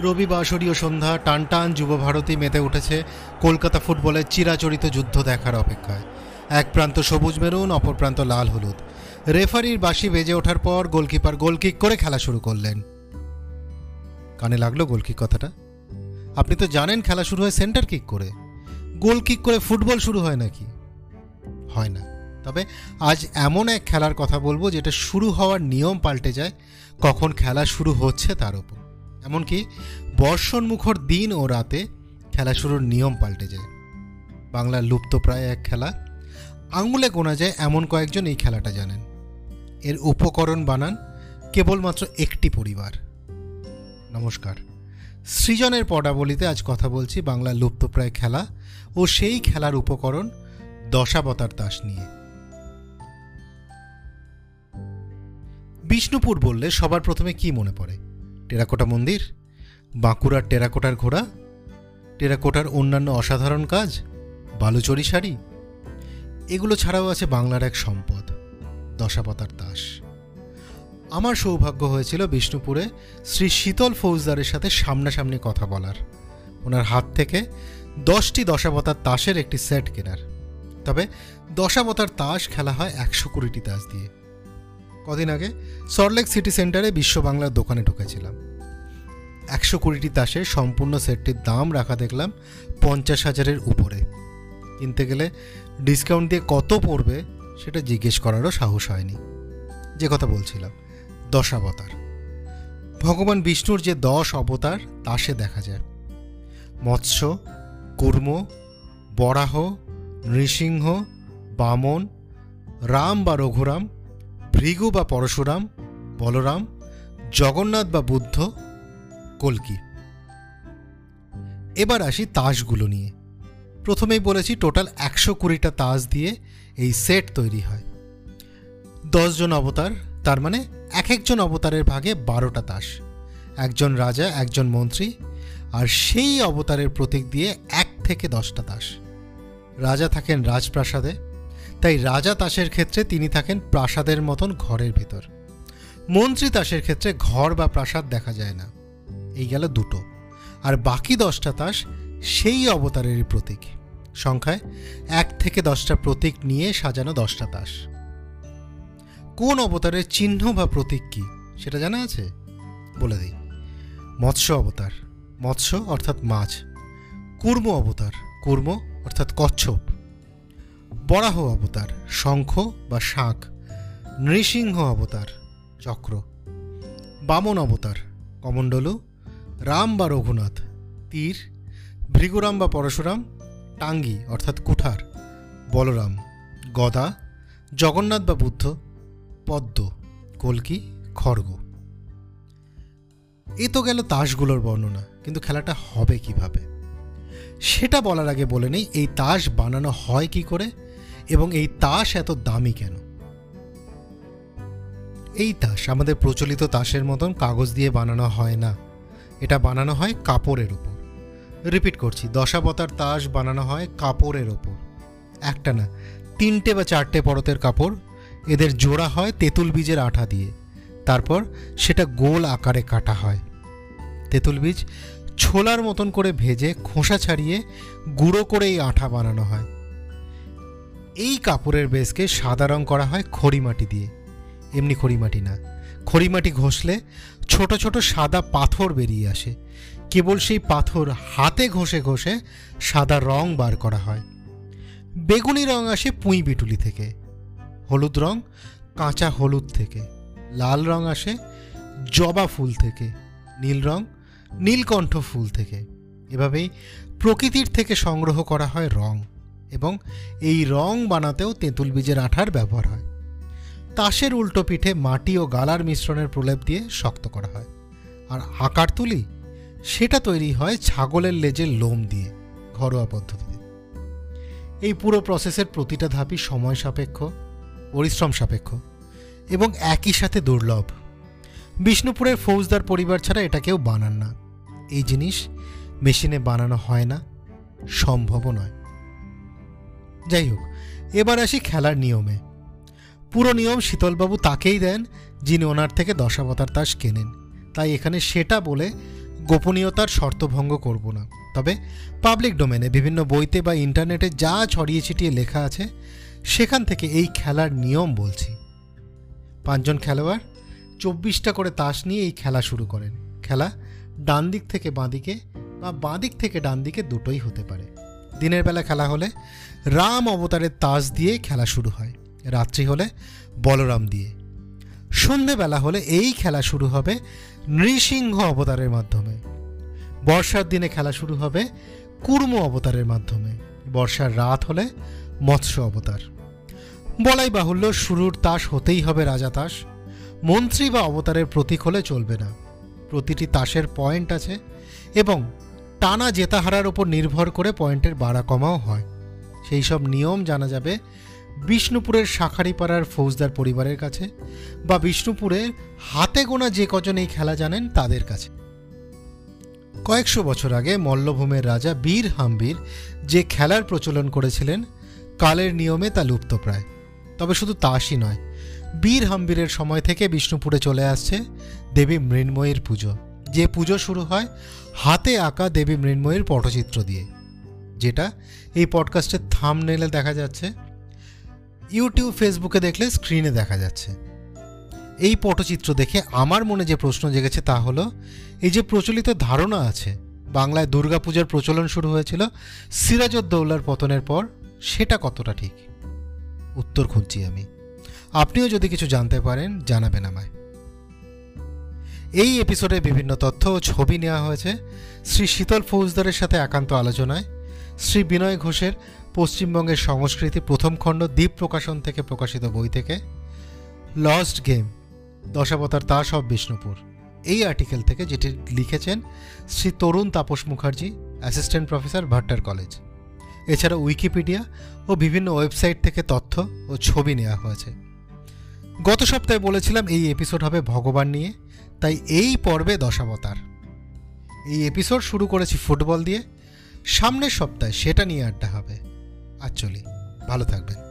রবিবাসরীয় সন্ধ্যা টান টান যুবভারতী মেতে উঠেছে কলকাতা ফুটবলের চিরাচরিত যুদ্ধ দেখার অপেক্ষায়। এক প্রান্ত সবুজ মেরুন, অপর প্রান্ত লাল হলুদ। রেফারির বাঁশি বেজে ওঠার পর গোলকিপার গোলকিক করে খেলা শুরু করলেন। কানে লাগল গোলকিক কথাটা? আপনি তো জানেন খেলা শুরু হয় সেন্টার কিক করে। গোল কিক করে ফুটবল শুরু হয় নাকি? হয় না। তবে আজ এমন এক খেলার কথা বলব যেটা শুরু হওয়ার নিয়ম পাল্টে যায়, কখন খেলা শুরু হচ্ছে তার উপর। এমনকি বর্ষণমুখর দিন ও রাতে খেলা শুরুর নিয়ম পাল্টে যায়। বাংলার লুপ্তপ্রায় এক খেলা। আঙুলে গোনা যায় এমন কয়েকজন এই খেলাটা জানেন। এর উপকরণ বানান কেবলমাত্র একটি পরিবার। নমস্কার। সৃজনের পদাবলিতে আজ কথা বলছি বাংলার লুপ্তপ্রায় খেলা ও সেই খেলার উপকরণ দশাবতার তাস নিয়ে। বিষ্ণুপুর বললে সবার প্রথমে কি মনে পড়ে? টেরাকোটা মন্দির, বাঁকুড়ার টেরাকোটার ঘোড়া, টেরাকোটার অন্যান্য অসাধারণ কাজ, বালুচরি শাড়ি, এগুলো ছাড়াও আছে বাংলার এক সম্পদ দশাবতার তাস। আমার সৌভাগ্য হয়েছিল বিষ্ণুপুরে শ্রী শীতল ফৌজদারের সাথে সামনাসামনি কথা বলার। ওনার হাত থেকে দশটি দশাবতার তাসের একটি সেট কেনার। তবে দশাবতার তাস খেলা হয় একশো কুড়িটি তাস দিয়ে। কদিন আগে সল্টলেক সিটি সেন্টারে বিশ্ব বাংলার দোকানে ঢুকেছিলাম। একশো কুড়িটি তাসের সম্পূর্ণ সেটটির দাম রাখা দেখলাম পঞ্চাশ হাজারের উপরে। কিনতে গেলে ডিসকাউন্ট দিয়ে কত পড়বে সেটা জিজ্ঞেস করারও সাহস হয়নি। যে কথা বলছিলাম, দশ দশাবতার ভগবান বিষ্ণুর যে দশ অবতার, তাসে দেখা যায়। মৎস্য, কুর্ম, বরাহ, নৃসিংহ, বামন, রাম বা রঘুরাম ভৃগু বা পরশুরাম, বলরাম, জগন্নাথ বা বুদ্ধ, কল্কি। এবার আসি তাসগুলো নিয়ে। প্রথমেই বলেছি টোটাল একশো কুড়িটা তাস দিয়ে এই সেট তৈরি হয়। দশজন অবতার, তার মানে এক একজন অবতারের ভাগে বারোটা তাস। একজন রাজা, একজন মন্ত্রী, আর সেই অবতারের প্রতীক দিয়ে এক থেকে দশটা তাস। রাজা থাকেন রাজপ্রাসাদে তাই রাজা তাসের ক্ষেত্রে তিনি থাকেন প্রাসাদের মতন ঘরের ভেতর। মন্ত্রী তাসের ক্ষেত্রে ঘর বা প্রাসাদ দেখা যায় না। এই গেল দুটো। আর বাকি দশটা তাস সেই অবতারেরই প্রতীক। সংখ্যায় এক থেকে দশটা প্রতীক নিয়ে সাজানো দশটা তাস কোন অবতারের চিহ্ন বা প্রতীক কি, সেটা জানা আছে? বলে দিই। মৎস্য অবতার। মৎস্য অর্থাৎ মাছ। কুর্ম অবতার। কুর্ম অর্থাৎ কচ্ছপ। বরাহ অবতার, শঙ্খ বা শাঁখ, নৃসিংহ অবতার, চক্র, বামন অবতার, কমণ্ডলু, রাম বা রঘুনাথ, তীর, ভৃগুরাম বা পরশুরাম, টাঙ্গি অর্থাৎ কুঠার, বলরাম, গদা, জগন্নাথ বা বুদ্ধ, পদ্ম, কলকি, খড়গ। এ তো গেল তাসগুলোর বর্ণনা, কিন্তু খেলাটা হবে কীভাবে? সেটা বলার আগে বলে নেই, এই তাস বানানো হয় কি করে এবং এই তাস এত দামি কেন? এই তাস আমাদের প্রচলিত তাসের মতন কাগজ দিয়ে বানানো হয় না। এটা বানানো হয় কাপড়ের উপর। রিপিট করছি, দশাবতার তাস বানানো হয় কাপড়ের ওপর একটা না, তিনটে বা চারটে পরতের কাপড়, এদের জোড়া হয় তেঁতুল বীজের আঠা দিয়ে। তারপর সেটা গোল আকারে কাটা হয়। তেঁতুল বীজ ছোলার মতন করে ভেজে খোসা ছাড়িয়ে গুঁড়ো করে এই আঠা বানানো হয়। এই কাপড়ের বেসকে সাদা রং করা হয় খড়িমাটি দিয়ে। এমনি খড়িমাটি না। খড়িমাটি ঘষলে ছোট ছোট সাদা পাথর বেরিয়ে আসে। কেবল সেই পাথর হাতে ঘষে ঘষে সাদা রং বার করা হয়। বেগুনি রং আসে পুঁই বিটুলি থেকে। হলুদ রং কাঁচা হলুদ থেকে। লাল রং আসে জবা ফুল থেকে। নীল রং নীলকণ্ঠ ফুল থেকে। এভাবেই প্রকৃতির থেকে সংগ্রহ করা হয় রং এবং এই রং বানাতেও তেঁতুল বীজের আঠার ব্যবহার হয়। তাসের উল্টো পিঠে মাটি ও গালার মিশ্রণের প্রলেপ দিয়ে শক্ত করা হয়। আর আকার তুলি, সেটা তৈরি হয় ছাগলের লেজের লোম দিয়ে, ঘরোয়া পদ্ধতিতে। এই পুরো প্রসেসের প্রতিটা ধাপই সময় সাপেক্ষ, পরিশ্রম সাপেক্ষ এবং একই সাথে দুর্লভ। বিষ্ণুপুরের ফৌজদার পরিবার ছাড়া এটা কেউ বানান না। এই জিনিস মেশিনে বানানো হয় না, সম্ভবও নয়। যাই হোক, এবার আসি খেলার নিয়মে। পুরো নিয়ম শীতলবাবু তাকেই দেন, যিনি ওনার থেকে দশাবতার তাস কেনেন। তাই এখানে সেটা বলে গোপনীয়তার শর্তভঙ্গ করব না। তবে পাবলিক ডোমেনে বিভিন্ন বইতে বা ইন্টারনেটে যা ছড়িয়ে ছিটিয়ে লেখা আছে, সেখান থেকে এই খেলার নিয়ম বলছি। পাঁচজন খেলোয়াড় চব্বিশটা করে তাস নিয়ে এই খেলা শুরু করেন। খেলা ডান দিক থেকে বাঁ দিকে বা বাঁ দিক থেকে ডান দিকে দুটোই হতে পারে। দিনের বেলা খেলা হলে রাম অবতারের তাস দিয়ে খেলা শুরু হয়। রাত্রি হলে বলরাম দিয়ে। সন্ধেবেলা হলে এই খেলা শুরু হবে নৃসিংহ অবতারের মাধ্যমে। বর্ষার দিনে খেলা শুরু হবে কুর্ম অবতারের মাধ্যমে। বর্ষার রাত হলে মৎস্য অবতার। বলাই বাহুল্য শুরুর তাস হতেই হবে রাজা তাস। মন্ত্রী বা অবতারের প্রতীক হলে চলবে না। প্রতিটি তাসের পয়েন্ট আছে এবং টানা জেতাহারার উপর নির্ভর করে পয়েন্টের বাড়া কমাও হয়। সেই সব নিয়ম জানা যাবে বিষ্ণুপুরের শাখারিপাড়ার ফৌজদার পরিবারের কাছে বা বিষ্ণুপুরের হাতে গোনা যে কজন এই খেলা জানেন তাদের কাছে। কয়েকশো বছর আগে মল্লভূমের রাজা বীর হাম্বীর যে খেলার প্রচলন করেছিলেন, কালের নিয়মে তা লুপ্তপ্রায় তবে শুধু তাসই নয় বীর হাম্বীরের সময় থেকে বিষ্ণুপুরে চলে আসছে দেবী মৃন্ময়ীর পুজো। যে পুজো শুরু হয়, হাতে আঁকা দেবী মৃন্ময়ীর পটচিত্র দিয়ে। যেটা এই পডকাস্টের থাম নেলে দেখা যাচ্ছে। ইউটিউব ফেসবুকে দেখলে স্ক্রিনে দেখা যাচ্ছে। এই পটচিত্র দেখে আমার মনে যে প্রশ্ন জেগেছে তা হলো, এই যে প্রচলিত ধারণা আছে, বাংলায় দুর্গাপূজার প্রচলন শুরু হয়েছিল সিরাজউদ্দৌলার পতনের পর, সেটা কতটা ঠিক? উত্তর খুঁজছি আমি। আপনিও যদি কিছু জানতে পারেন, জানাবেন আমায়। এই এপিসোডে বিভিন্ন তথ্য ও ছবি নেওয়া হয়েছে। শ্রী শীতল ফৌজদারের সাথে একান্ত আলোচনায়, শ্রী বিনয় ঘোষের পশ্চিমবঙ্গের সংস্কৃতি প্রথম খণ্ড দ্বীপ প্রকাশন থেকে প্রকাশিত বই থেকে, লস্ট গেম, দশাবতার তাস অব বিষ্ণুপুর। এই আর্টিকেল থেকে যেটি লিখেছেন Shri Tarun Tapas Mukherjee, assistant professor Bhatter college. এছাড়া উইকিপিডিয়া ও বিভিন্ন ওয়েবসাইট থেকে তথ্য ও ছবি নেওয়া হয়েছে। গত সপ্তাহে বলেছিলাম এই এপিসোড হবে ভগবান নিয়ে, তাই এই পর্বে দশাবতার। এই এপিসোড শুরু করেছি ফুটবল দিয়ে, সামনের সপ্তাহে সেটা নিয়ে আড্ডা হবে। আর চলি, ভালো থাকবেন।